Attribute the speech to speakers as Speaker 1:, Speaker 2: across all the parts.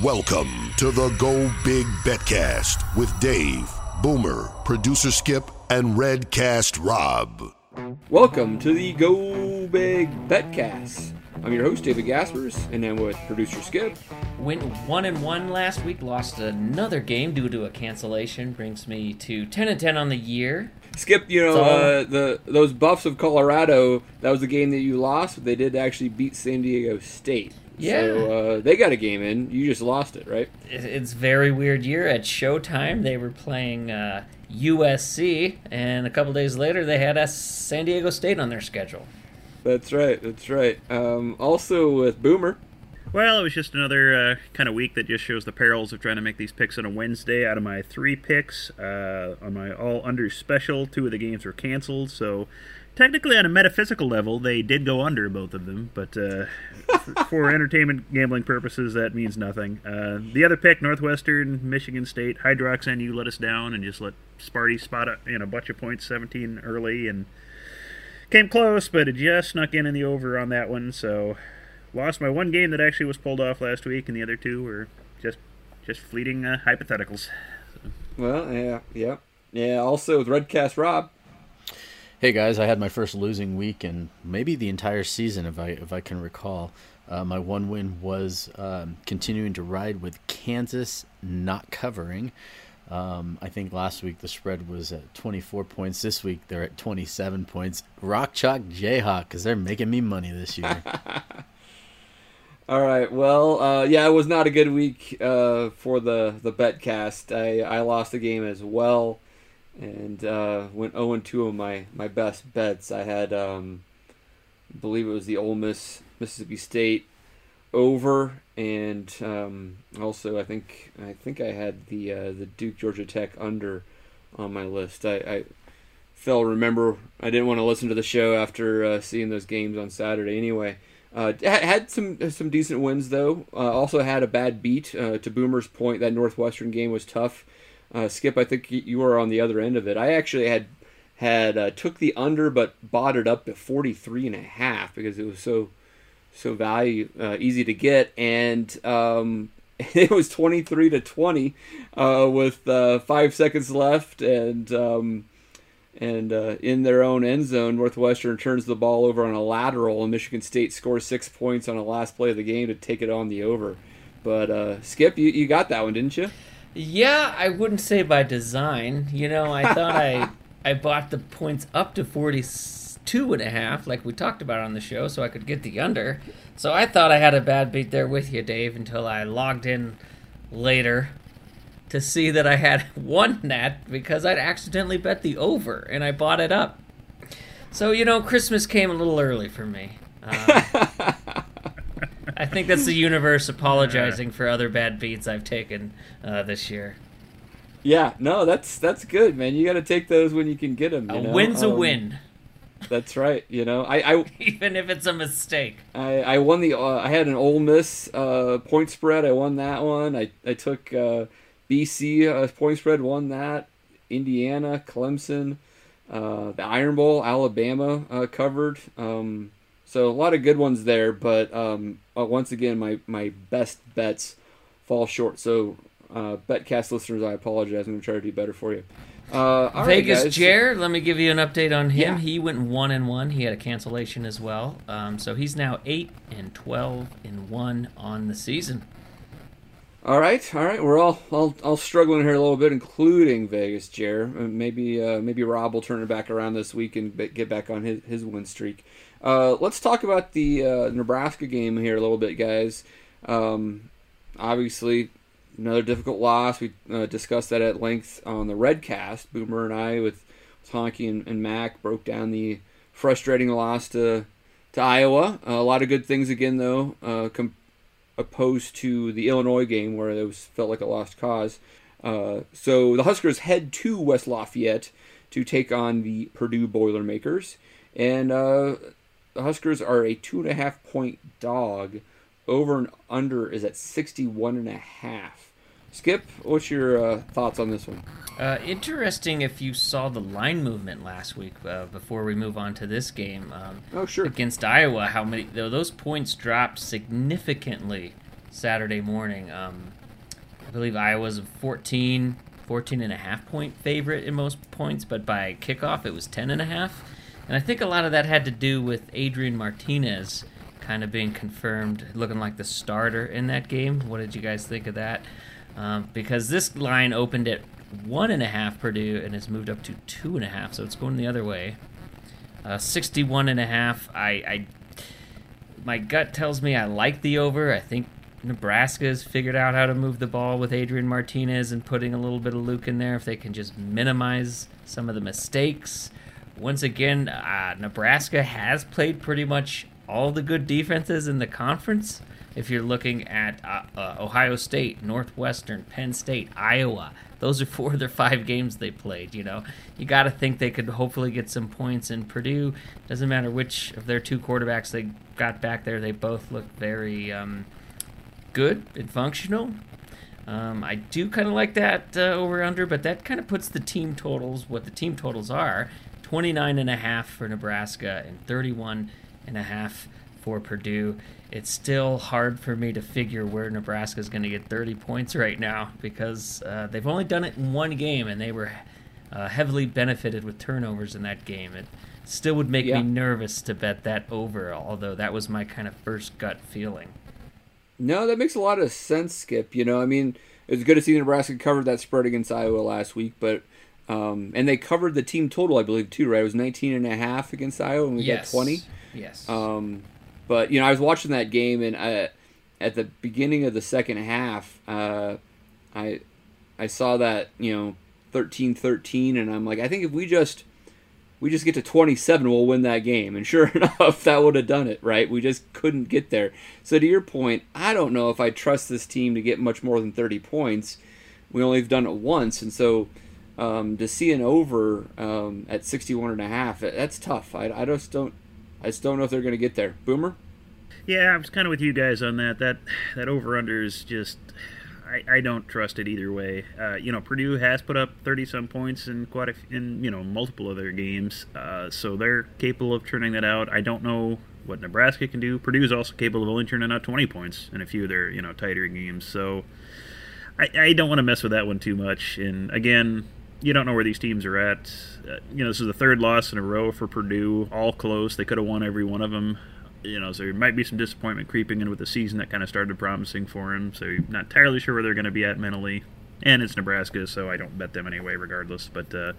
Speaker 1: Welcome to the Go Big Betcast with Dave, Boomer, producer Skip, and Redcast Rob.
Speaker 2: Welcome to the Go Big Betcast. I'm your host, David Gaspers, and I'm with producer Skip.
Speaker 3: Went one and one last week, lost another game due to a cancellation, brings me to ten and ten on the year.
Speaker 2: Skip, you know
Speaker 3: So-
Speaker 2: uh, the those Buffs of Colorado. That was the game that you lost. But they did actually beat San Diego State.
Speaker 3: Yeah.
Speaker 2: So uh, they got a game in. You just lost it, right?
Speaker 3: It's very weird year. At Showtime, they were playing uh, USC, and a couple days later, they had us San Diego State on their schedule.
Speaker 2: That's right. That's right. Um, also with Boomer.
Speaker 4: Well, it was just another uh, kind of week that just shows the perils of trying to make these picks on a Wednesday. Out of my three picks, uh, on my all under special, two of the games were canceled. So, technically, on a metaphysical level, they did go under both of them. But uh, for entertainment gambling purposes, that means nothing. Uh, the other pick, Northwestern, Michigan State, Hydrox and NU let us down and just let Sparty spot you know, a bunch of points, 17 early, and came close, but it just snuck in in the over on that one. So lost my one game that actually was pulled off last week, and the other two were just just fleeting uh, hypotheticals.
Speaker 2: Well, yeah, yeah, yeah. Also with Redcast Rob.
Speaker 5: Hey guys, I had my first losing week and maybe the entire season, if I if I can recall. Uh, my one win was um, continuing to ride with Kansas not covering. Um, I think last week the spread was at 24 points. This week they're at 27 points. Rock Chalk Jayhawk because they're making me money this year.
Speaker 2: All right. Well, uh, yeah, it was not a good week uh, for the the betcast. I I lost the game as well, and uh, went 0 and 2 on my my best bets. I had, um, I believe it was the Ole Miss Mississippi State over, and um, also I think I think I had the uh, the Duke Georgia Tech under on my list. I. I Phil, remember I didn't want to listen to the show after uh, seeing those games on Saturday. Anyway, uh, had some some decent wins though. Uh, also had a bad beat. Uh, to Boomer's point, that Northwestern game was tough. Uh, Skip, I think you were on the other end of it. I actually had had uh, took the under, but bought it up to 43 and a half because it was so so value uh, easy to get, and um, it was 23 to 20 uh, with uh, five seconds left, and um, and uh, in their own end zone, Northwestern turns the ball over on a lateral, and Michigan State scores six points on the last play of the game to take it on the over. But Skip, you, you got that one, didn't you?
Speaker 3: Yeah, I wouldn't say by design. You know, I thought I I bought the points up to 42 and a half, like we talked about on the show, so I could get the under. So I thought I had a bad beat there with you, Dave, until I logged in later to see that I had won that because I'd accidentally bet the over and I bought it up. So, you know, Christmas came a little early for me. Um, I think that's the universe apologizing for other bad beats I've taken uh, this year.
Speaker 2: Yeah, no, that's that's good, man. You got to take those when you can get them. You
Speaker 3: A
Speaker 2: know?
Speaker 3: win's a
Speaker 2: Um,
Speaker 3: win,
Speaker 2: That's right. You know, I I,
Speaker 3: even if it's a mistake.
Speaker 2: I, I won the uh, I had an Ole Miss uh, point spread. I won that one. I I took uh, BC uh, point spread. Won that. Indiana, Clemson, uh, the Iron Bowl, Alabama uh, covered. Um, so a lot of good ones there. But um, uh, once again, my my best bets fall short. So uh, betcast listeners, I apologize. I'm gonna try to do better for you. Uh, right,
Speaker 3: Vegas
Speaker 2: guys.
Speaker 3: Jared, let me give you an update on him.
Speaker 2: Yeah.
Speaker 3: He went one and one. He had a cancellation as well. Um, so he's now eight and twelve and one on the season.
Speaker 2: All right, all right. We're all all, all struggling here a little bit, including Vegas, Jer. Uh, Maybe uh, maybe Rob will turn it back around this week and get back on his, his win streak. Uh, let's talk about the uh, Nebraska game here a little bit, guys. Um, obviously, another difficult loss. We uh, discussed that at length on the Redcast. Boomer and I, with, with Honky and, and Mac, broke down the frustrating loss to to Iowa. Uh, a lot of good things again, though. Uh, com- opposed to the Illinois game where it was felt like a lost cause. Uh, so the Huskers head to West Lafayette to take on the Purdue Boilermakers, and uh, the Huskers are a two and a half point dog. Over and under is at sixty one and a half. Skip, what's your uh, thoughts on this one?
Speaker 3: Uh, interesting if you saw the line movement last week uh, before we move on to this game. Um,
Speaker 2: oh, sure.
Speaker 3: Against Iowa, how many though those points dropped significantly Saturday morning. Um, I believe Iowa's a 14, 14 and a half point favorite in most points, but by kickoff it was 10 and a half. And I think a lot of that had to do with Adrian Martinez kind of being confirmed, looking like the starter in that game. What did you guys think of that? Um, because this line opened at one and a half Purdue and has moved up to two and a half, so it's going the other way. Uh, 61 and a half. I, I, my gut tells me I like the over. I think Nebraska's figured out how to move the ball with Adrian Martinez and putting a little bit of Luke in there. If they can just minimize some of the mistakes. Once again, uh, Nebraska has played pretty much all the good defenses in the conference if you're looking at uh, uh, Ohio State, Northwestern, Penn State, Iowa, those are four of their five games they played. You know, you got to think they could hopefully get some points. in Purdue doesn't matter which of their two quarterbacks they got back there, they both look very um, good and functional. Um, I do kind of like that uh, over under, but that kind of puts the team totals what the team totals are 29 and a half for Nebraska and 31 and a half for Purdue it's still hard for me to figure where Nebraska is going to get 30 points right now because uh, they've only done it in one game and they were uh, heavily benefited with turnovers in that game. It still would make yeah. me nervous to bet that over, although that was my kind of first gut feeling.
Speaker 2: No, that makes a lot of sense, Skip. You know, I mean, it's good to see Nebraska covered that spread against Iowa last week, but um, and they covered the team total, I believe, too, right? It was 19 and a half against Iowa, and we yes. got 20.
Speaker 3: Yes.
Speaker 2: Um, but you know, I was watching that game, and I, uh, at the beginning of the second half, uh, I I saw that you know 13-13, and I'm like, I think if we just we just get to 27, we'll win that game. And sure enough, that would have done it, right? We just couldn't get there. So to your point, I don't know if I trust this team to get much more than 30 points. We only have done it once, and so um, to see an over um, at 61 and a half, that's tough. I, I just don't I just don't know if they're going to get there. Boomer.
Speaker 4: Yeah, I was kind of with you guys on that. That that over under is just. I, I don't trust it either way. Uh, you know, Purdue has put up thirty some points in quite a, in you know multiple of their games, uh, so they're capable of turning that out. I don't know what Nebraska can do. Purdue is also capable of only turning out twenty points in a few of their you know tighter games. So I, I don't want to mess with that one too much. And again, you don't know where these teams are at. Uh, you know, this is the third loss in a row for Purdue, all close. They could have won every one of them. You know, so there might be some disappointment creeping in with the season that kind of started promising for him. So you're not entirely sure where they're going to be at mentally. And it's Nebraska, so I don't bet them anyway, regardless. But uh,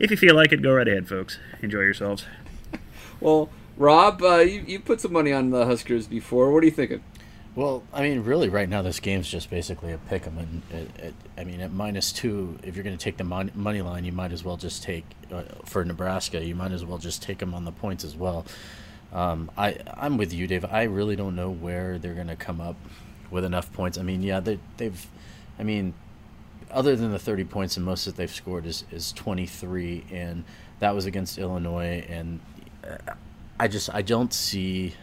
Speaker 4: if you feel like it, go right ahead, folks. Enjoy yourselves.
Speaker 2: well, Rob, uh, you you put some money on the Huskers before. What are you thinking?
Speaker 5: Well, I mean, really, right now this game's just basically a pick 'em, and it, it, I mean, at minus two, if you're going to take the mon- money line, you might as well just take uh, for Nebraska. You might as well just take them on the points as well. Um, I I'm with you, Dave. I really don't know where they're going to come up with enough points. I mean, yeah, they, they've, I mean, other than the 30 points, and most that they've scored is is 23, and that was against Illinois, and uh, I just I don't see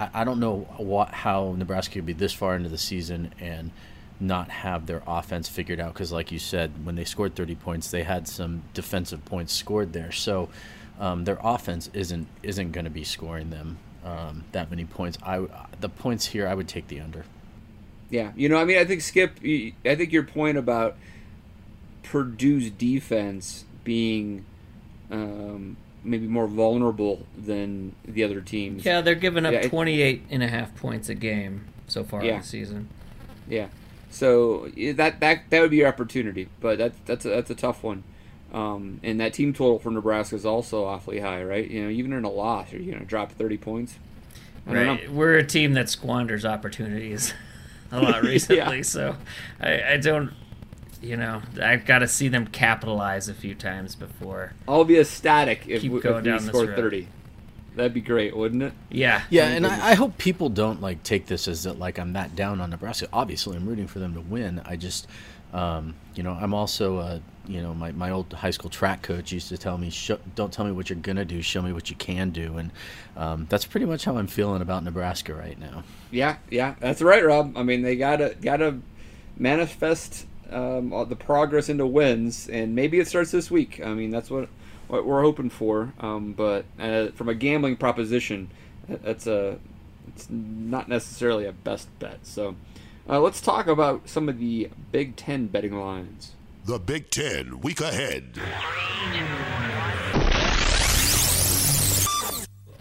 Speaker 5: I, I don't know what how Nebraska could be this far into the season and not have their offense figured out because, like you said, when they scored 30 points, they had some defensive points scored there. So um, their offense isn't isn't going to be scoring them um, that many points. I the points here, I would take the under.
Speaker 2: Yeah, you know, I mean, I think Skip, I think your point about Purdue's defense being um, maybe more vulnerable than the other teams.
Speaker 3: Yeah, they're giving up yeah, 28 and a half points a game so far yeah. this season.
Speaker 2: Yeah. So that that that would be your opportunity, but that's that's a, that's a tough one. Um, and that team total for Nebraska is also awfully high, right? You know, even in a loss, are you going to drop 30 points?
Speaker 3: right. We're a team that squanders opportunities a lot recently, yeah. so I, I don't you know, I've got to see them capitalize a few times before.
Speaker 2: I'll be ecstatic if, we, if we score thirty. That'd be great, wouldn't it?
Speaker 3: Yeah.
Speaker 5: Yeah, and I, I hope people don't like take this as that like I'm that down on Nebraska. Obviously, I'm rooting for them to win. I just, um, you know, I'm also, uh, you know, my, my old high school track coach used to tell me, Sh- "Don't tell me what you're gonna do. Show me what you can do." And um, that's pretty much how I'm feeling about Nebraska right now.
Speaker 2: Yeah, yeah, that's right, Rob. I mean, they gotta gotta manifest um, the progress into wins, and maybe it starts this week. I mean, that's what what we're hoping for. Um, but uh, from a gambling proposition, that's a it's not necessarily a best bet. So uh, let's talk about some of the Big Ten betting lines.
Speaker 1: The Big Ten week ahead.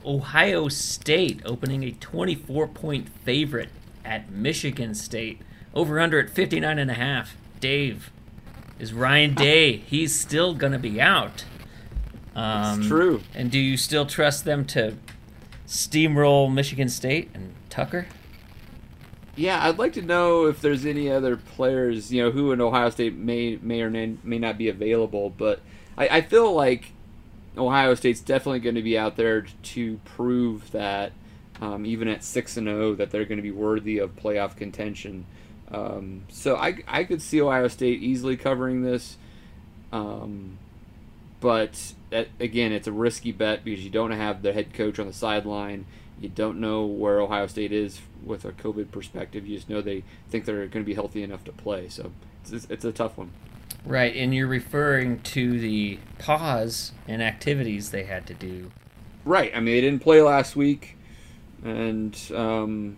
Speaker 3: Ohio State opening a 24 point favorite at Michigan State. Over under at 59 and a half. Dave, is Ryan Day, he's still going to be out. Um,
Speaker 2: It's true.
Speaker 3: And do you still trust them to steamroll Michigan State and Tucker?
Speaker 2: Yeah, I'd like to know if there's any other players, you know, who in Ohio State may may or may, may not be available. But I, I feel like Ohio State's definitely going to be out there to prove that, um, even at six and zero, that they're going to be worthy of playoff contention. Um, so I I could see Ohio State easily covering this, um, but that, again, it's a risky bet because you don't have the head coach on the sideline. You don't know where Ohio State is with a COVID perspective. You just know they think they're going to be healthy enough to play. So it's, it's a tough one.
Speaker 3: Right, and you're referring to the pause in activities they had to do.
Speaker 2: Right. I mean, they didn't play last week, and um,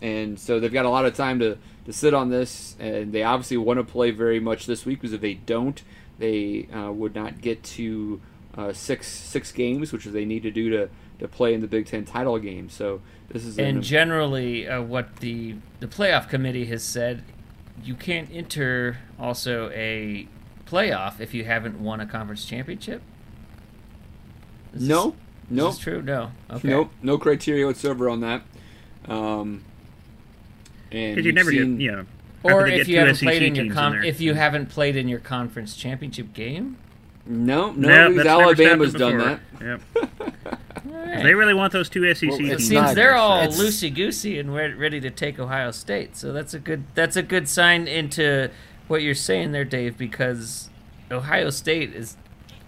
Speaker 2: and so they've got a lot of time to, to sit on this, and they obviously want to play very much this week because if they don't, they uh, would not get to uh, six six games, which they need to do to, to play in the Big Ten title game. So this is
Speaker 3: And
Speaker 2: an,
Speaker 3: generally, uh, what the the playoff committee has said, you can't enter also a playoff if you haven't won a conference championship. Is this-
Speaker 2: no,
Speaker 3: is
Speaker 2: no,
Speaker 3: this true? No. Okay.
Speaker 2: Nope, no criteria whatsoever on that. Um,
Speaker 4: Because you
Speaker 2: you've
Speaker 4: never
Speaker 2: seen-
Speaker 4: get, you know,
Speaker 3: Or if you haven't
Speaker 4: SEC
Speaker 3: played in your
Speaker 4: teams
Speaker 3: con-
Speaker 4: there.
Speaker 3: if you haven't played in your conference championship game.
Speaker 2: no, no,
Speaker 4: No,
Speaker 2: because Alabama's done
Speaker 4: them
Speaker 2: that.
Speaker 4: before. Yep. They really want those two SEC
Speaker 5: Well,
Speaker 3: It
Speaker 4: teams.
Speaker 3: seems
Speaker 5: not-
Speaker 3: they're all loosey goosey and re- ready to take Ohio State. So that's a good that's a good sign into what you're saying there, Dave, because Ohio State is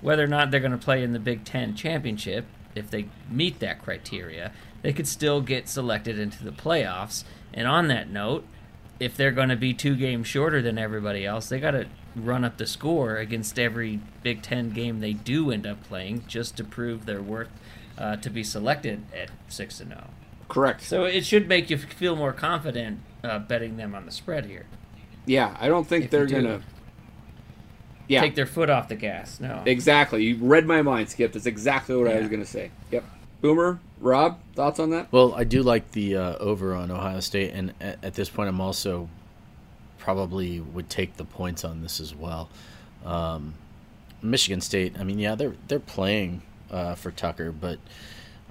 Speaker 3: whether or not they're going to play in the Big Ten championship. If they meet that criteria, they could still get selected into the playoffs. And on that note, if they're going to be two games shorter than everybody else, they got to run up the score against every Big Ten game they do end up playing, just to prove their worth uh, to be selected at six and zero.
Speaker 2: Correct.
Speaker 3: So it should make you feel more confident uh, betting them on the spread here.
Speaker 2: yeah, I don't think
Speaker 3: If
Speaker 2: they're gonna. Yeah,
Speaker 3: Take their foot off the gas. No.
Speaker 2: exactly. You read my mind, Skip. That's exactly what I was gonna say. Yep. Boomer, Rob, thoughts on that?
Speaker 5: Well, I do like the uh, over on Ohio State, and at, at this point, I'm also probably would take the points on this as well. Um, Michigan State, I mean, yeah, they're they're playing uh, for Tucker, but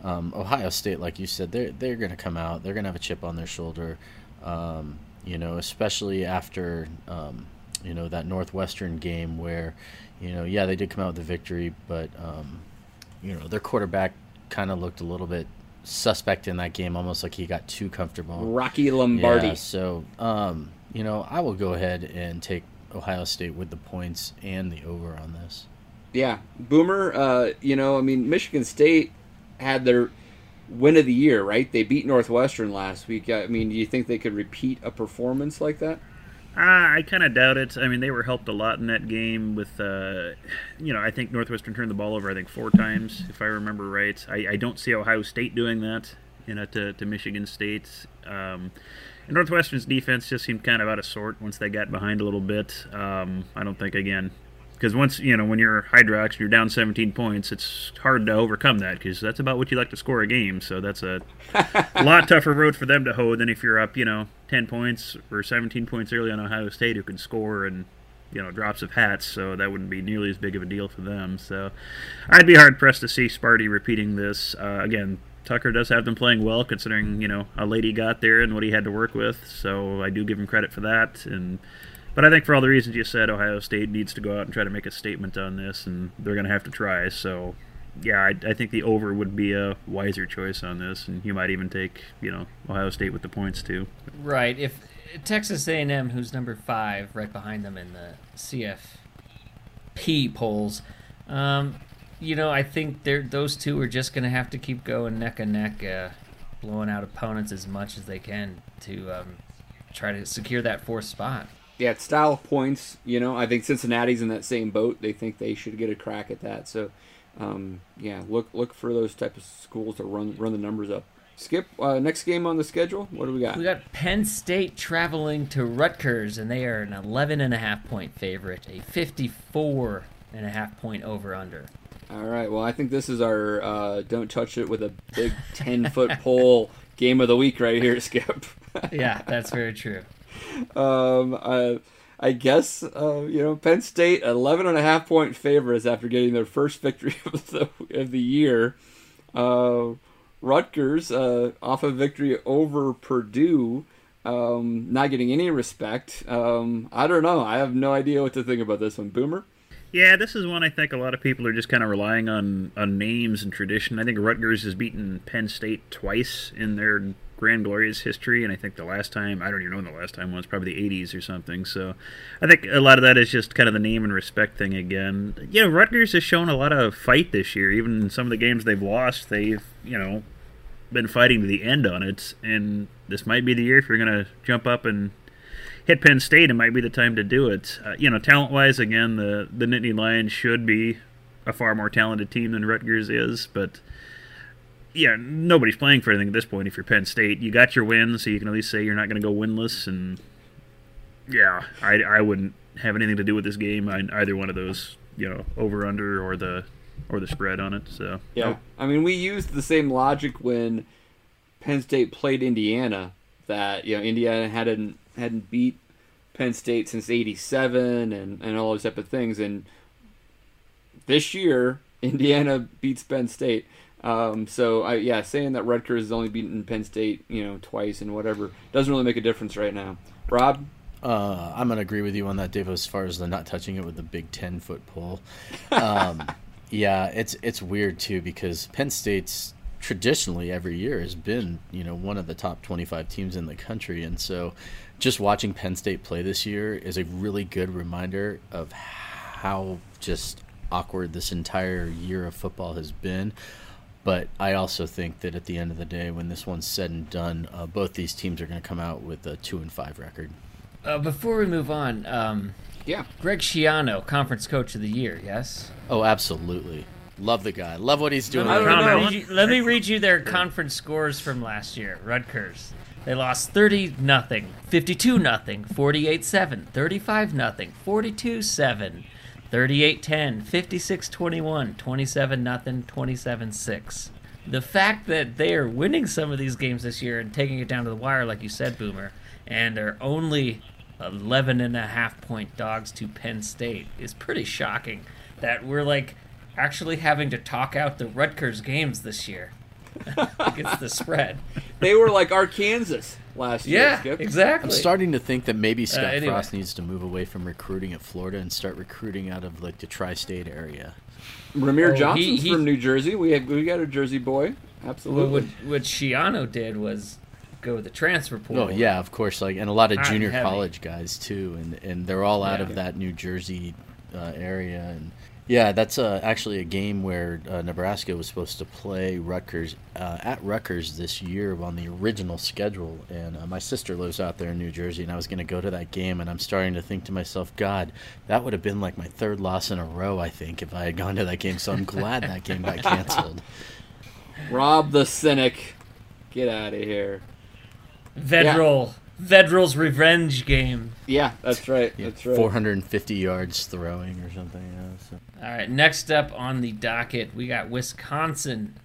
Speaker 5: um, Ohio State, like you said, they're they're going to come out. They're going to have a chip on their shoulder, um, you know, especially after um, you know that Northwestern game where, you know, yeah, they did come out with a victory, but um, you know their quarterback kind of looked a little bit suspect in that game, almost like he got too comfortable.
Speaker 2: Rocky Lombardi.
Speaker 5: Yeah, so um, you know, I will go ahead and take Ohio State with the points and the over on this.
Speaker 2: Yeah, Boomer. Uh, you know, I mean, Michigan State had their win of the year, right? They beat Northwestern last week. I mean, do you think they could repeat a performance like that?
Speaker 4: I kind of doubt it. I mean, they were helped a lot in that game with, uh, you know, I think Northwestern turned the ball over, I think, four times, if I remember right. I, I don't see Ohio State doing that, you know, to, to Michigan State. Um, Northwestern's defense just seemed kind of out of sort once they got behind a little bit. Um, I don't think, again, because once, you know, when you're Hydrox and you're down 17 points, it's hard to overcome that because that's about what you like to score a game. So that's a a lot tougher road for them to hoe than if you're up, you know, 10 points or 17 points early on Ohio State who can score and, you know, drops of hats. So that wouldn't be nearly as big of a deal for them. So I'd be hard pressed to see Sparty repeating this. Uh, again, Tucker does have them playing well considering, you know, a lady got there and what he had to work with. So I do give him credit for that. And but I think for all the reasons you said, Ohio State needs to go out and try to make a statement on this, and they're going to have to try. So yeah, I, I think the over would be a wiser choice on this, and you might even take you know Ohio State with the points too.
Speaker 3: Right. If Texas A&M, who's number five, right behind them in the CFP polls, um, you know, I think those two are just going to have to keep going neck and neck, uh, blowing out opponents as much as they can to um, try to secure that fourth spot.
Speaker 2: Yeah, it's style points. You know, I think Cincinnati's in that same boat. They think they should get a crack at that. So, um, yeah, look look for those type of schools to run run the numbers up. Skip uh, next game on the schedule. What do we got?
Speaker 3: We got Penn State traveling to Rutgers, and they are an 11 and a half point favorite, a 54 and a half point over under.
Speaker 2: All right. Well, I think this is our uh, don't touch it with a big ten foot pole game of the week right here, Skip.
Speaker 3: yeah, that's very true.
Speaker 2: Um, uh, I guess uh, you know Penn State 11 and a half point favorites after getting their first victory of the of the year. Uh, Rutgers uh, off a victory over Purdue, um, not getting any respect. Um, I don't know. I have no idea what to think about this one. Boomer.
Speaker 4: Yeah, this is one I think a lot of people are just kind of relying on on names and tradition. I think Rutgers has beaten Penn State twice in their Grand Glorious history, and I think the last time I don't even know when the last time was probably the '80s or something. So, I think a lot of that is just kind of the name and respect thing again. You know, Rutgers has shown a lot of fight this year. Even in some of the games they've lost, they've you know been fighting to the end on it, and this might be the year if you're going to jump up and hit Penn State. It might be the time to do it. Uh, you know, talent-wise, again, the the Nittany Lions should be a far more talented team than Rutgers is, but yeah, nobody's playing for anything at this point. If you're Penn State, you got your win, so you can at least say you're not going to go winless. And yeah, I, I wouldn't have anything to do with this game. I, either one of those, you know, over under or the or the spread on it. So
Speaker 2: yeah. I mean we used the same logic when Penn State played Indiana. That you know Indiana hadn't hadn't beat Penn State since '87 and and all those type of things. And this year Indiana beats Penn State. Um, so I, yeah, saying that Rutgers has only beaten Penn State, you know, twice and whatever doesn't really make a difference right now. Rob,
Speaker 5: uh, I'm gonna agree with you on that, Dave. As far as the not touching it with the big ten foot pole, um, yeah, it's it's weird too because Penn State's traditionally every year has been you know one of the top 25 teams in the country, and so just watching Penn State play this year is a really good reminder of how just awkward this entire year of football has been. But I also think that at the end of the day, when this one's said and done, uh, both these teams are going to come out with a two and five record.
Speaker 3: Uh, before we move on, um,
Speaker 2: yeah,
Speaker 3: Greg Schiano, conference coach of the year, yes.
Speaker 5: Oh, absolutely. Love the guy. Love what he's doing.
Speaker 3: Let, me read, you, let me read you their conference scores from last year. Rutgers. They lost 30 nothing, 52 nothing, 48 7, 35 nothing, 42 7, 38 10, 56 21, 27 nothing, 27 6. The fact that they are winning some of these games this year and taking it down to the wire, like you said, Boomer, and they're only 11 and a half point dogs to Penn State is pretty shocking. That we're like actually having to talk out the Rutgers games this year against the spread.
Speaker 2: They were like Arkansas last
Speaker 3: yeah,
Speaker 2: year.
Speaker 3: Yeah, exactly.
Speaker 5: I'm starting to think that maybe Scott uh, anyway. Frost needs to move away from recruiting at Florida and start recruiting out of like the tri-state area.
Speaker 2: Rahmir oh, Johnson's he, he, from New Jersey. We have, we got a Jersey boy. Absolutely.
Speaker 3: What, what Schiano did was go with the transfer portal.
Speaker 5: Oh yeah, of course. Like and a lot of junior college guys too, and and they're all out yeah. of that New Jersey uh, area. And yeah, that's uh, actually a game where uh, Nebraska was supposed to play Rutgers uh, at Rutgers this year on the original schedule. And uh, my sister lives out there in New Jersey, and I was going to go to that game. And I'm starting to think to myself, God, that would have been like my third loss in a row, I think, if I had gone to that game. So I'm glad that game got canceled.
Speaker 2: Rob the cynic, get out of here.
Speaker 3: Vedral. Yeah. Vedral's revenge game.
Speaker 2: Yeah, that's right. Yeah, that's right.
Speaker 5: 450 yards throwing or something. Yeah, so.
Speaker 3: All right, next up on the docket, we got Wisconsin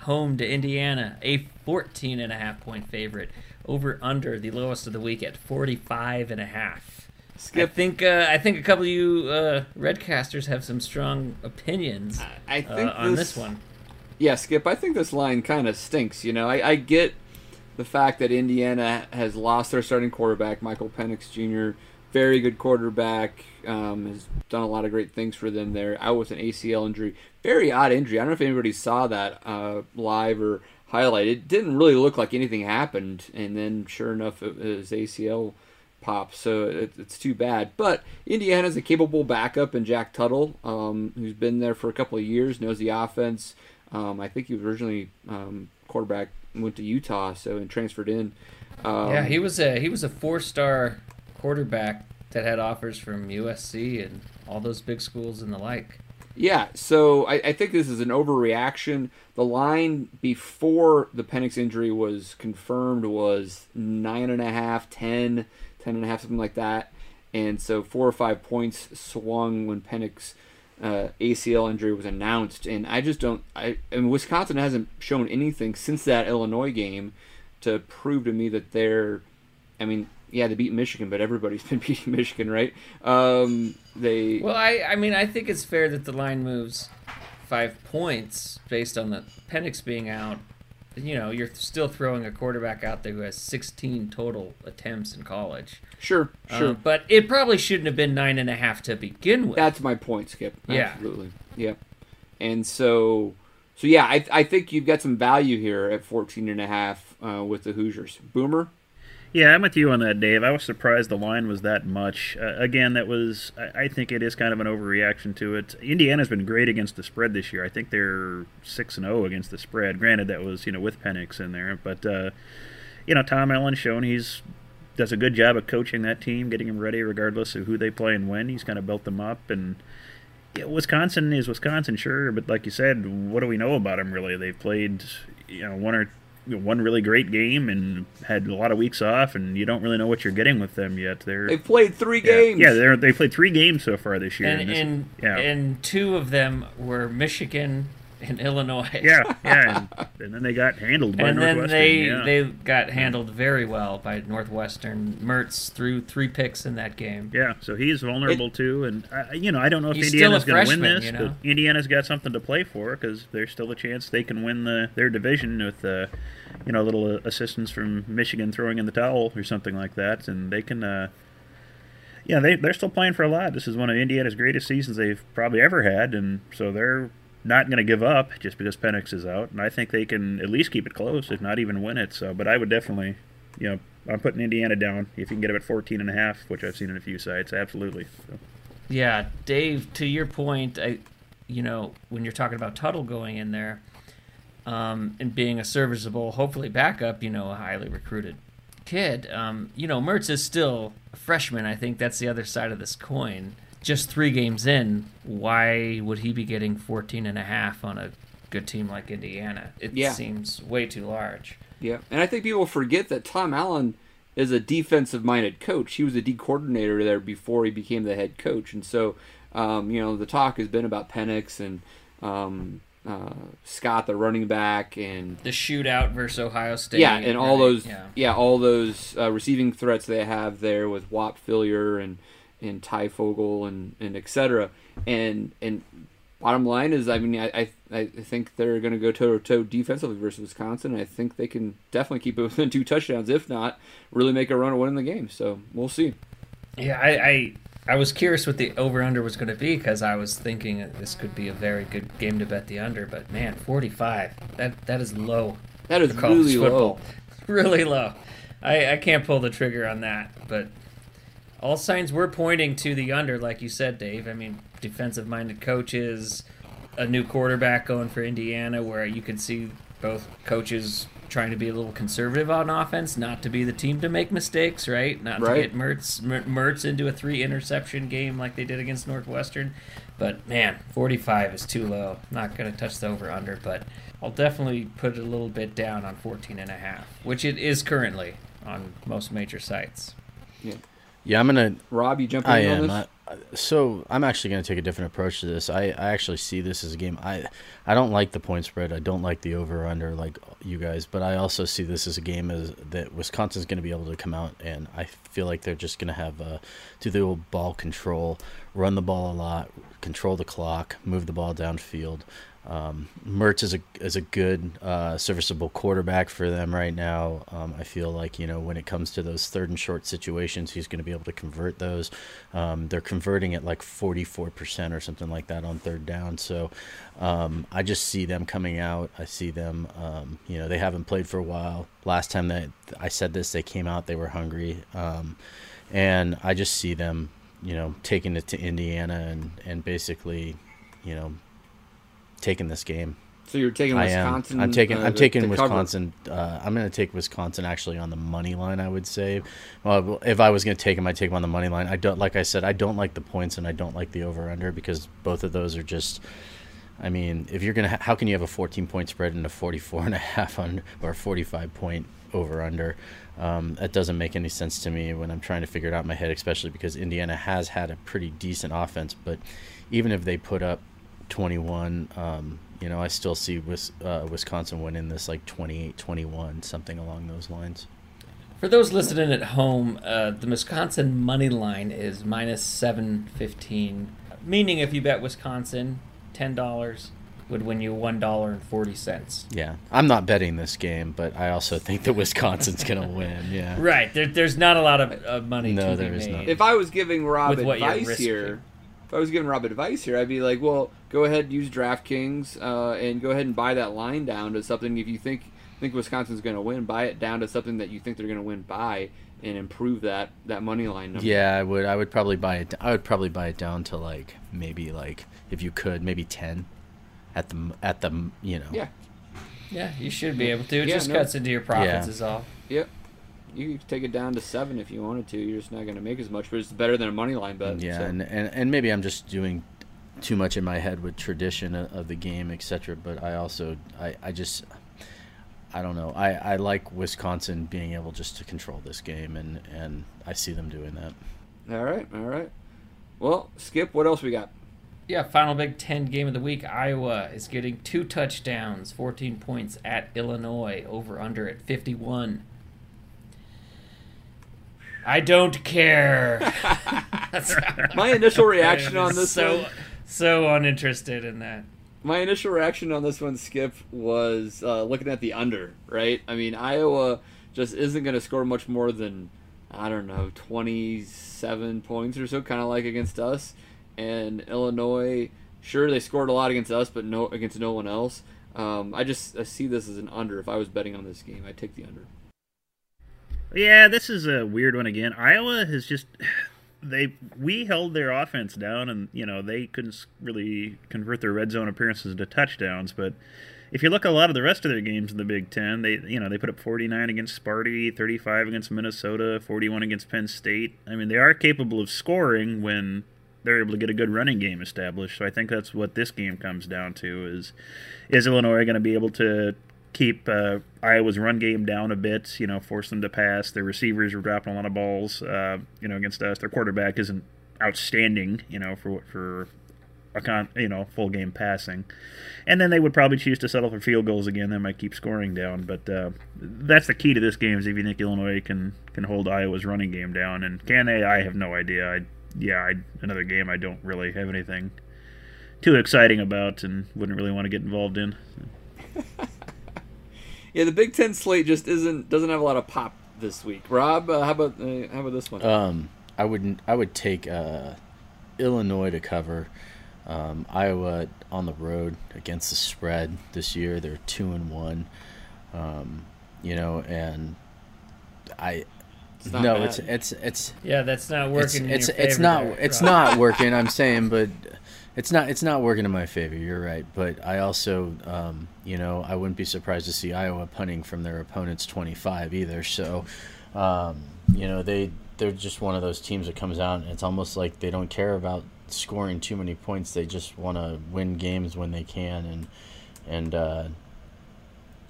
Speaker 3: home to Indiana, a 14 and a half point favorite. Over under the lowest of the week at 45 and a half. Skip. I think uh, I think a couple of you uh, Redcasters have some strong opinions I, I think uh, on this, this, one.
Speaker 2: Yeah, Skip. I think this line kind of stinks. You know, I, I get the fact that Indiana has lost their starting quarterback, Michael Penix Jr., very good quarterback. Um, has done a lot of great things for them there. Out with an ACL injury, very odd injury. I don't know if anybody saw that uh, live or highlight. It didn't really look like anything happened, and then sure enough, it was ACL pop. So it, it's too bad. But Indiana's a capable backup in Jack Tuttle, um, who's been there for a couple of years, knows the offense. Um, I think he was originally um, quarterback, went to Utah, so and transferred in. Um,
Speaker 3: yeah, he was a he was a four star quarterback that had offers from USC and all those big schools and the like.
Speaker 2: Yeah, so I, I think this is an overreaction. The line before the Penix injury was confirmed was nine and a half, ten, ten and a half, something like that. And so four or five points swung when Penix uh, ACL injury was announced. And I just don't. I, mean, Wisconsin hasn't shown anything since that Illinois game to prove to me that they're. I mean, yeah, they beat Michigan, but everybody's been beating Michigan, right? Um, they
Speaker 3: Well, I I mean I think it's fair that the line moves five points based on the Penix being out. You know, you're still throwing a quarterback out there who has 16 total attempts in college.
Speaker 2: sure,
Speaker 3: Uh,
Speaker 2: sure.
Speaker 3: but it probably shouldn't have been nine and a half to begin with.
Speaker 2: That's my point, Skip.
Speaker 3: Yeah.
Speaker 2: Absolutely. Yep. And so, so yeah, I, I think you've got some value here at 14 and a half uh, with the Hoosiers. Boomer?
Speaker 4: Yeah, I'm with you on that, Dave. I was surprised the line was that much. Uh, again, that was, I, think it is kind of an overreaction to it. Indiana's been great against the spread this year. I think they're 6 and 0 against the spread. Granted, that was, you know, with Penix in there. But, uh, you know, Tom Allen's shown he's does a good job of coaching that team, getting them ready regardless of who they play and when. He's kind of built them up. And yeah, Wisconsin is Wisconsin, sure. But like you said, what do we know about them, really? They've played, you know, one or one really great game and had a lot of weeks off, and you don't really know what you're getting with them yet. They're
Speaker 2: They've played three
Speaker 4: yeah,
Speaker 2: games.
Speaker 4: Yeah, they're they played three games so far this year.
Speaker 3: and
Speaker 4: this-
Speaker 3: and,
Speaker 4: yeah,
Speaker 3: and two of them were Michigan and Illinois.
Speaker 4: yeah, yeah, and, and then they got handled by
Speaker 3: and then
Speaker 4: Northwestern.
Speaker 3: they
Speaker 4: yeah.
Speaker 3: they got handled very well by Northwestern. Mertz threw three picks in that game.
Speaker 4: Yeah, so he's vulnerable too, and I, you know I don't know if Indiana's going to win this,
Speaker 3: you know?
Speaker 4: but Indiana's got something to play for because there's still a chance they can win the their division with uh, you know a little assistance from Michigan throwing in the towel or something like that, and they can. Uh, yeah, they they're still playing for a lot. This is one of Indiana's greatest seasons they've probably ever had, and so they're not going to give up just because Penix is out, and I think they can at least keep it close, if not even win it. So, but I would definitely, you know, I'm putting Indiana down if you can get them at 14 and a half, which I've seen in a few sites. Absolutely. So,
Speaker 3: Yeah, Dave. To your point, I, you know, when you're talking about Tuttle going in there, um, and being a serviceable, hopefully backup, you know, a highly recruited kid, um, you know, Mertz is still a freshman. I think that's the other side of this coin. Just three games in, why would he be getting 14 and a half on a good team like Indiana? It
Speaker 2: Yeah.
Speaker 3: seems way too large.
Speaker 2: Yeah, and I think people forget that Tom Allen is a defensive-minded coach. He was a D coordinator there before he became the head coach, and so um, you know the talk has been about Penix and um, uh, Scott, the running back, and
Speaker 3: The shootout versus Ohio State.
Speaker 2: yeah, and all
Speaker 3: right?
Speaker 2: those yeah, all those uh, receiving threats they have there with Whop Philyor and and Ty Fogel and and et cetera. And and bottom line is, I mean, I I, I think they're going to go toe to toe defensively versus Wisconsin. I think they can definitely keep it within two touchdowns, if not really make a run at winning the game. So we'll see.
Speaker 3: Yeah, I, I I was curious what the over under was going to be because I was thinking this could be a very good game to bet the under, but man, forty five that that is low.
Speaker 2: That is really low.
Speaker 3: really low. I I can't pull the trigger on that, but all signs were pointing to the under, like you said, Dave. I mean, defensive minded coaches, a new quarterback going for Indiana, where you can see both coaches trying to be a little conservative on offense, not to be the team to make mistakes, right? Not
Speaker 2: Right.
Speaker 3: to get Mertz Mertz into a three interception game like they did against Northwestern. But man, 45 is too low. Not going to touch the over under, but I'll definitely put it a little bit down on 14 and a half, which it is currently on most major sites.
Speaker 5: Yeah, I'm gonna.
Speaker 2: Rob, you jumping
Speaker 5: I
Speaker 2: in on
Speaker 5: am.
Speaker 2: this?
Speaker 5: I, so I'm actually going to take a different approach to this. I, I actually see this as a game. I I don't like the point spread. I don't like the over under like you guys. But I also see this as a game as that Wisconsin's going to be able to come out and I feel like they're just going to have uh, do the old ball control, run the ball a lot, control the clock, move the ball downfield. Um, Mertz is a is a good uh, serviceable quarterback for them right now. Um, I feel like you know when it comes to those third and short situations, he's going to be able to convert those. Um, they're converting at like forty four percent or something like that on third down. So um, I just see them coming out. I see them. Um, you know they haven't played for a while. Last time that I said this, they came out. They were hungry, um, and I just see them. You know taking it to Indiana and and basically, you know taking this game.
Speaker 2: So you're taking Wisconsin.
Speaker 5: I am. I'm taking.
Speaker 2: uh,
Speaker 5: I'm taking
Speaker 2: to
Speaker 5: Wisconsin. Uh, I'm going to take Wisconsin actually on the money line. I would say. Well, if I was going to take them, I'd take them on the money line. I don't. Like I said, I don't like the points and I don't like the over under because both of those are just. I mean, if you're gonna, ha- how can you have a 14 point spread and a 44 and a half under or a 45 point over under? Um, that doesn't make any sense to me when I'm trying to figure it out in my head, especially because Indiana has had a pretty decent offense. But even if they put up 21. Um, you know, I still see Wis- uh, Wisconsin winning this like 28 21, something along those lines.
Speaker 3: For those listening at home, uh, the Wisconsin money line is minus 715, meaning if you bet Wisconsin, $10 would win you $1.40.
Speaker 5: Yeah, I'm not betting this game, but I also think that Wisconsin's going to win. Yeah.
Speaker 3: Right. There, there's not a lot of uh, money
Speaker 5: No,
Speaker 3: to
Speaker 5: there
Speaker 3: be
Speaker 5: is
Speaker 3: made.
Speaker 5: not.
Speaker 2: If I was giving Rob
Speaker 3: With what you're
Speaker 2: advice
Speaker 3: risking.
Speaker 2: here, if I was giving Rob advice here, I'd be like, well, go ahead, use DraftKings, uh, and go ahead and buy that line down to something. If you think think Wisconsin's going to win, buy it down to something that you think they're going to win by, and improve that that money line number.
Speaker 5: Yeah, I would. I would probably buy it. I would probably buy it down to like maybe like if you could maybe ten, at the at the you know.
Speaker 2: Yeah.
Speaker 3: Yeah, you should be able to. It
Speaker 2: Yeah,
Speaker 3: just
Speaker 2: no.
Speaker 3: cuts into your profits,
Speaker 5: Yeah.
Speaker 3: is all.
Speaker 2: Yep. You could take it down to seven if you wanted to. You're just not going to make as much, but it's better than a money line bet.
Speaker 5: Yeah,
Speaker 2: so.
Speaker 5: and, and and maybe I'm just doing too much in my head with tradition of, of the game, etc. But I also I, I just I don't know. I, I like Wisconsin being able just to control this game, and and I see them doing that.
Speaker 2: all right, all right. Well, Skip, what else we got?
Speaker 3: Yeah, final Big Ten game of the week. Iowa is getting two touchdowns, 14 points at Illinois, over under at 51. I don't care.
Speaker 2: My initial reaction on this
Speaker 3: so
Speaker 2: one.
Speaker 3: so uninterested in that.
Speaker 2: My initial reaction on this one, Skip, was uh, looking at the under. Right? I mean, Iowa just isn't going to score much more than I don't know, twenty-seven points or so, kind of like against us. And Illinois, sure they scored a lot against us, but no against no one else. Um, I just I see this as an under. If I was betting on this game, I'd take the under.
Speaker 4: Yeah, this is a weird one again. Iowa has just they we held their offense down, and you know they couldn't really convert their red zone appearances into touchdowns. But if you look at a lot of the rest of their games in the Big Ten, they you know they put up 49 against Sparty, 35 against Minnesota, 41 against Penn State. I mean they are capable of scoring when they're able to get a good running game established. So I think that's what this game comes down to is is Illinois going to be able to keep uh, Iowa's run game down a bit, you know, force them to pass. Their receivers are dropping a lot of balls, uh, you know, against us. Their quarterback isn't outstanding, you know, for for a con, you know, full game passing. And then they would probably choose to settle for field goals again. They might keep scoring down, but uh, that's the key to this game. Is if you think Illinois can can hold Iowa's running game down, and can they? I have no idea. I yeah, I, another game I don't really have anything too exciting about, and wouldn't really want to get involved in.
Speaker 2: Yeah, the Big Ten slate just isn't doesn't have a lot of pop this week. Rob, uh, how about uh, how about this one?
Speaker 5: Um, I wouldn't. I would take uh, Illinois to cover. Um, Iowa on the road against the spread this year. They're two and one. Um, you know, and I
Speaker 2: It's
Speaker 5: no,
Speaker 2: bad.
Speaker 5: it's it's it's
Speaker 3: Yeah, that's not
Speaker 5: it's
Speaker 3: working. in
Speaker 5: it's,
Speaker 3: your
Speaker 5: it's
Speaker 3: favor
Speaker 5: not
Speaker 3: there,
Speaker 5: it's
Speaker 3: Rob.
Speaker 5: not working. I'm saying, but it's not it's not working in my favor. You're right, but I also um, you know I wouldn't be surprised to see Iowa punting from their opponent's 25 either. So um, you know they they're just one of those teams that comes out and it's almost like they don't care about scoring too many points. They just want to win games when they can and and uh,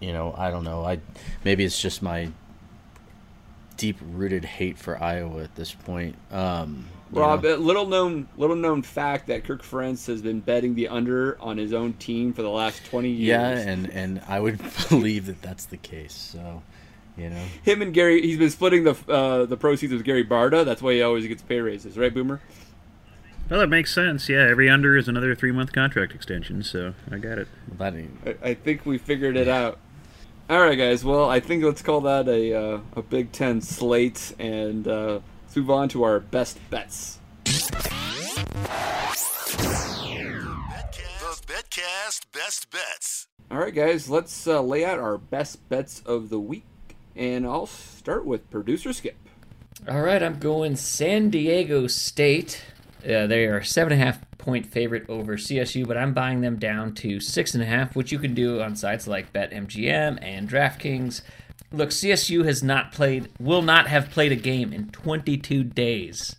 Speaker 5: you know I don't know I maybe it's just my deep rooted hate for Iowa at this point. Um,
Speaker 2: Rob,
Speaker 5: know.
Speaker 2: uh, little known little known fact that Kirk Ferentz has been betting the under on his own team for the last twenty years.
Speaker 5: Yeah, and and I would believe that that's the case. So, you know,
Speaker 2: him and Gary, he's been splitting the uh, the proceeds with Gary Barta. That's why he always gets pay raises, right, Boomer?
Speaker 4: Well, that makes sense. Yeah, every under is another three month contract extension, so I got it.
Speaker 5: That ain't-
Speaker 2: I, I think we figured it out. All right, guys. Well, I think let's call that a uh, a Big Ten slate, and uh, let's move on to our best bets.
Speaker 1: The Betcast Best Bets.
Speaker 2: All right, guys. Let's uh, lay out our best bets of the week, and I'll start with producer Skip.
Speaker 3: All right, I'm going San Diego State. Uh, they are seven and a half point favorite over CSU, but I'm buying them down to six and a half, which you can do on sites like BetMGM and DraftKings. Look, CSU has not played, will not have played a game in 22 days.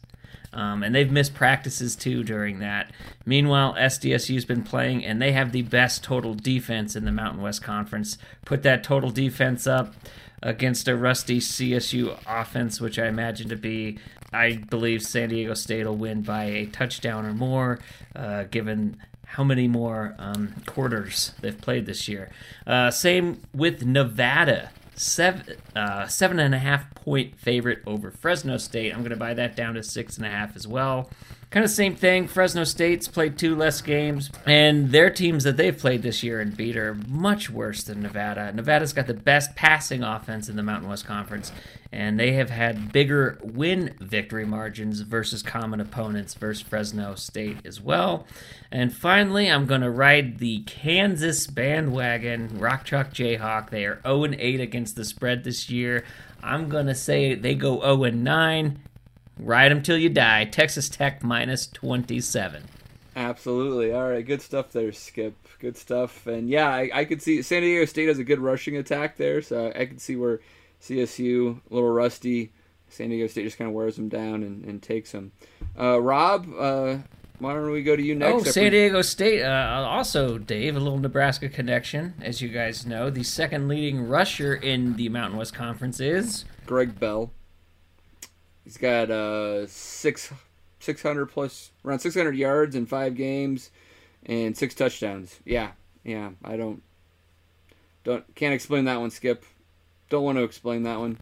Speaker 3: Um, and they've missed practices too during that. Meanwhile, SDSU's been playing, and they have the best total defense in the Mountain West Conference. Put that total defense up against a rusty CSU offense, which I imagine to be, I believe San Diego State will win by a touchdown or more, uh, given how many more um, quarters they've played this year. Uh, same with Nevada. Seven, uh, seven and a half point favorite over Fresno State. I'm going to buy that down to six and a half as well. Kind of same thing. Fresno State's played two less games, and their teams that they've played this year and beat are much worse than Nevada. Nevada's got the best passing offense in the Mountain West Conference, and they have had bigger win victory margins versus common opponents versus Fresno State as well. And finally, I'm going to ride the Kansas bandwagon, Rock Chalk Jayhawk. They are 0 8 against the spread this year. I'm going to say they go 0 9. Ride them till you die. Texas Tech minus 27.
Speaker 2: Absolutely. All right, good stuff there, Skip. Good stuff. And yeah, I, I could see San Diego State has a good rushing attack there, so I could see where CSU a little rusty. San Diego State just kind of wears them down and, and takes them. Uh, Rob, uh, why don't we go to you next?
Speaker 3: Oh, San Diego State. Uh, also, Dave, a little Nebraska connection. As you guys know, the second leading rusher in the Mountain West Conference is
Speaker 2: Greg Bell. He's got uh six six hundred plus around six hundred yards in five games and six touchdowns. Yeah, yeah. I don't don't can't explain that one, Skip. Don't want to explain that one.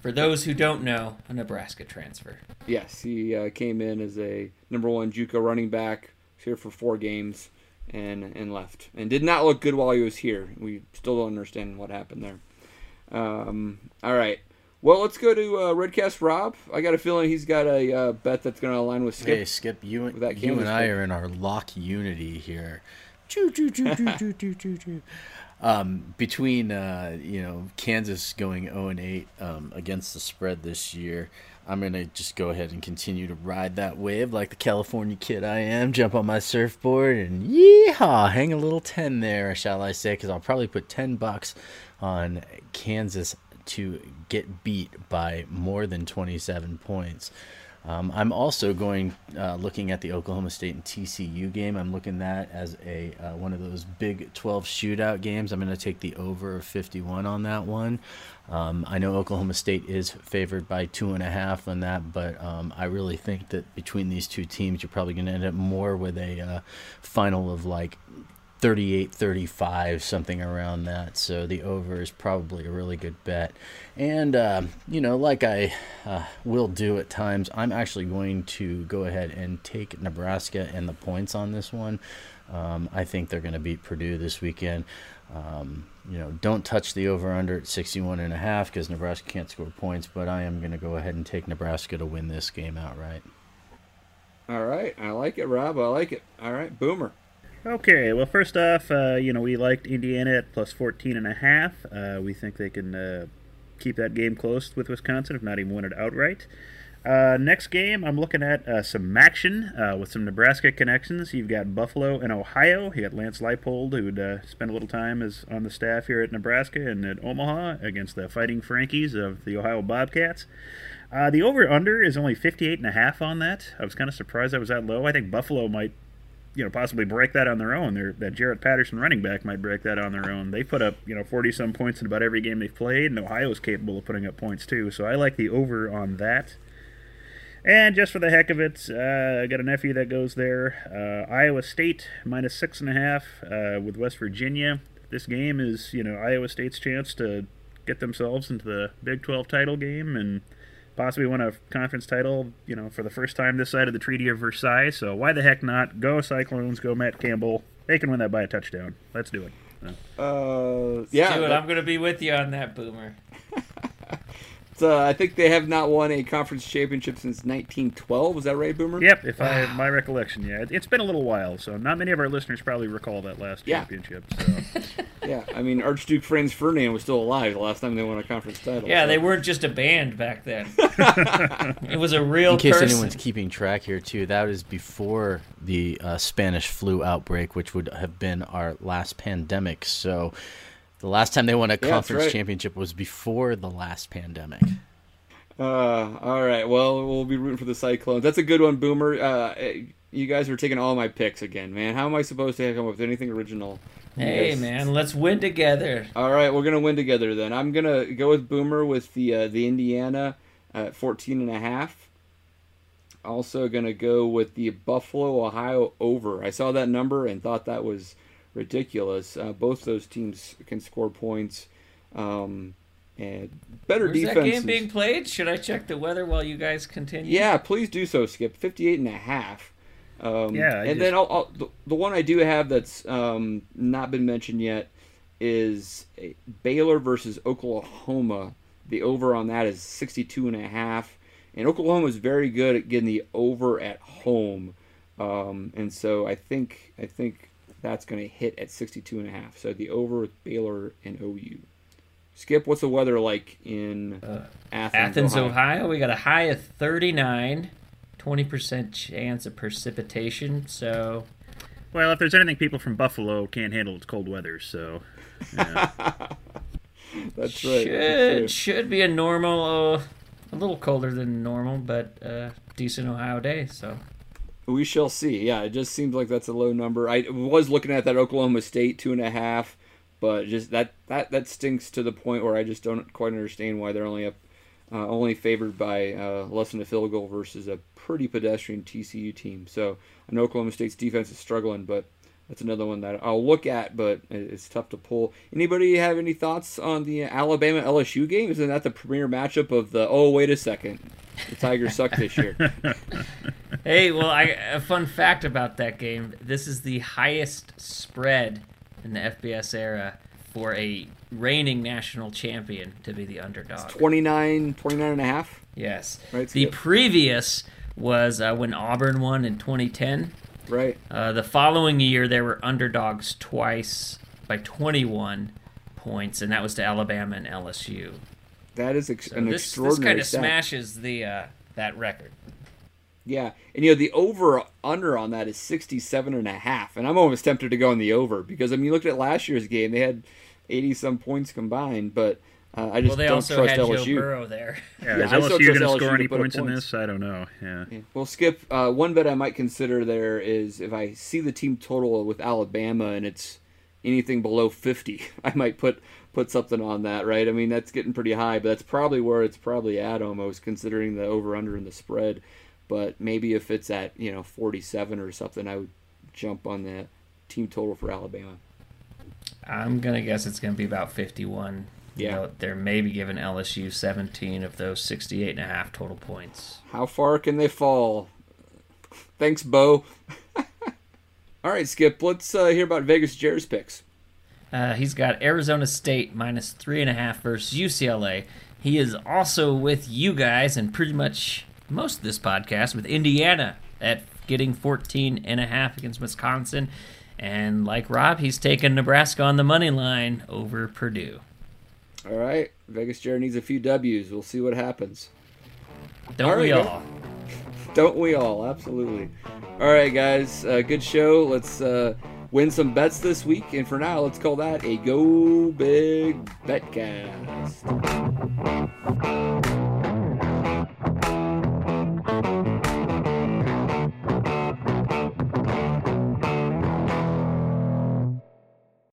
Speaker 3: For those who don't know, a Nebraska transfer.
Speaker 2: Yes, he uh, came in as a number one JUCO running back. Was here for four games and and left, and did not look good while he was here. We still don't understand what happened there. Um, all right. Well, let's go to uh, Redcast Rob. I got a feeling he's got a uh, bet that's going to align with Skip.
Speaker 5: Hey, Skip, you,
Speaker 2: that
Speaker 5: and you and I are in our lock unity here. Choo, choo, choo, choo, choo, choo, choo, choo. Um, between uh, you know Kansas going 0 and 8 um, against the spread this year, I'm gonna just go ahead and continue to ride that wave like the California kid I am. Jump on my surfboard and yeehaw, hang a little ten there, shall I say? Because I'll probably put ten bucks on Kansas to get beat by more than 27 points. Um, I'm also going uh, looking at the Oklahoma State and TCU game. I'm looking at that as a uh, one of those Big 12 shootout games. I'm going to take the over of 51 on that one. Um, I know Oklahoma State is favored by two and a half on that, but um, I really think that between these two teams, you're probably going to end up more with a uh, final of like 38 35 something around that. So the over is probably a really good bet. And uh, you know like i uh, will do at times i'm actually going to go ahead and take nebraska and the points on this one. Um, i think they're going to beat purdue this weekend. Um, you know don't touch the over under at 61 and a half because nebraska can't score points but i am going to go ahead and take nebraska to win this game outright.
Speaker 2: All right, I like it, Rob. I like it. All right, Boomer.
Speaker 4: Okay, well, first off, uh, you know, we liked Indiana at plus 14 and a half. Uh, we think they can uh, keep that game close with Wisconsin, if not even win it outright. Uh, next game, I'm looking at uh, some action uh, with some Nebraska connections. You've got Buffalo and Ohio. You got Lance Leipold, who'd uh, spent a little time as on the staff here at Nebraska and at Omaha against the Fighting Frankies of the Ohio Bobcats. The over/under is only 58 and a half on that. I was kind of surprised that was that low. I think Buffalo might you know, possibly break that on their own. They're, that Jaret Patterson running back might break that on their own. They put up, you know, 40 some points in about every game they've played, and Ohio's capable of putting up points too. So I like the over on that. And just for the heck of it, uh, I got a nephew that goes there. Uh, Iowa State minus six and a half uh, with West Virginia. This game is, you know, Iowa State's chance to get themselves into the Big 12 title game and possibly won a conference title, you know, for the first time this side of the Treaty of Versailles. So why the heck not? Go Cyclones, go Matt Campbell. They can win that by a touchdown. Let's do it.
Speaker 2: Uh, yeah,
Speaker 3: Dude,
Speaker 2: that-
Speaker 3: I'm gonna be with you on that, Boomer.
Speaker 2: uh, I think they have not won a conference championship since 1912. Is that right, Boomer?
Speaker 4: Yep, if I my recollection, yeah, It- it's been a little while, so not many of our listeners probably recall that last
Speaker 2: Yeah.
Speaker 4: championship. So.
Speaker 2: Yeah, I mean Archduke Franz Ferdinand was still alive the last time they won a conference title.
Speaker 3: Yeah,
Speaker 2: so-
Speaker 3: they weren't just a band back then. it was a real
Speaker 5: In case
Speaker 3: person.
Speaker 5: anyone's keeping track here, too, that is before the uh, Spanish flu outbreak, which would have been our last pandemic. So the last time they won a
Speaker 2: that's
Speaker 5: conference
Speaker 2: right.
Speaker 5: championship was before the last pandemic.
Speaker 2: Uh, all right. Well, we'll be rooting for the Cyclones. That's a good one, Boomer. Uh, you guys are taking all my picks again, man. How am I supposed to come up with anything original?
Speaker 3: Hey,
Speaker 2: guys-
Speaker 3: man, let's win together.
Speaker 2: All right, we're gonna win together then. I'm gonna go with Boomer with the uh, the Indiana at 14 and a half. Also gonna go with the Buffalo Ohio over. I saw that number and thought that was ridiculous. Uh, both those teams can score points. Um, and better
Speaker 3: Where's that game being played? Should I check the weather while you guys continue?
Speaker 2: Yeah, please do so, Skip. 58 and a half. Um,
Speaker 4: Yeah, I
Speaker 2: and then I'll, I'll, the, the one I do have that's um, not been mentioned yet is a Baylor versus Oklahoma. The over on that is 62 and a half. And Oklahoma is very good at getting the over at home. Um, and so I think I think that's going to hit at 62 and a half. So the over with Baylor and OU. Skip, what's the weather like in Athens,
Speaker 3: Athens,
Speaker 2: Ohio?
Speaker 3: Ohio. We got a high of 39, 20% chance of precipitation. So,
Speaker 4: Well, if there's anything people from Buffalo can't handle, it's cold weather. So
Speaker 2: That's right. that's
Speaker 3: should
Speaker 2: right.
Speaker 3: should be a normal, uh, a little colder than normal, but uh, decent Ohio day. So,
Speaker 2: We shall see. Yeah, it just seems like that's a low number. I was looking at that Oklahoma State two and a half, but just that that that stinks to the point where I just don't quite understand why they're only up, uh, only favored by uh, less than a field goal versus a pretty pedestrian TCU team. So I know Oklahoma State's defense is struggling, but that's another one that I'll look at, but it's tough to pull. Anybody have any thoughts on the Alabama LSU game? Isn't that the premier matchup of the? Oh, wait a second, the Tigers suck this year.
Speaker 3: hey, well, I, a fun fact about that game: this is the highest spread in the FBS era for a reigning national champion to be the underdog.
Speaker 2: 29, 29 and a half.
Speaker 3: Yes.
Speaker 2: Right,
Speaker 3: the
Speaker 2: Skip?
Speaker 3: previous was uh, when Auburn won in 2010.
Speaker 2: Right.
Speaker 3: Uh, the following year, they were underdogs twice by 21 points, and that was to Alabama and LSU.
Speaker 2: That is ex-
Speaker 3: So
Speaker 2: an
Speaker 3: this this kind of smashes the uh, that record.
Speaker 2: Yeah, and you know the over under on that is 67 and a half, and I'm almost tempted to go on the over because I mean you looked at last year's game, they had 80 some points combined, but uh, I just
Speaker 3: Well, they
Speaker 2: don't
Speaker 3: also
Speaker 2: trust
Speaker 3: had
Speaker 2: LSU.
Speaker 3: Joe Burrow there.
Speaker 4: yeah,
Speaker 2: Yeah,
Speaker 4: is
Speaker 2: I still
Speaker 4: LSU
Speaker 2: trust
Speaker 4: going to score any
Speaker 2: put
Speaker 4: points in this? I don't know. Yeah.
Speaker 2: Well, Skip, uh, one bet I might consider there is if I see the team total with Alabama and it's anything below 50, I might put put something on that, right? I mean, that's getting pretty high, but that's probably where it's probably at almost, considering the over under and the spread. But maybe if it's at you know 47 or something, I would jump on the team total for Alabama.
Speaker 3: I'm gonna guess it's gonna be about 51. You
Speaker 2: Yeah.
Speaker 3: know, they're maybe giving LSU 17 of those 68 and a half total points.
Speaker 2: How far can they fall? Thanks, Bo. All right, Skip. Let's uh, hear about Vegas Jared's picks.
Speaker 3: Uh, he's got Arizona State minus three and a half versus UCLA. He is also with you guys and pretty much most of this podcast with Indiana at getting 14 and a half against Wisconsin. And like Rob, he's taking Nebraska on the money line over Purdue.
Speaker 2: All right, Vegas Jared needs a few W's. We'll see what happens.
Speaker 3: Don't
Speaker 2: All
Speaker 3: we
Speaker 2: right,
Speaker 3: all?
Speaker 2: Don't we all? Absolutely. All right, guys. Uh, good show. Let's uh, win some bets this week. And for now, let's call that a Go Big Betcast.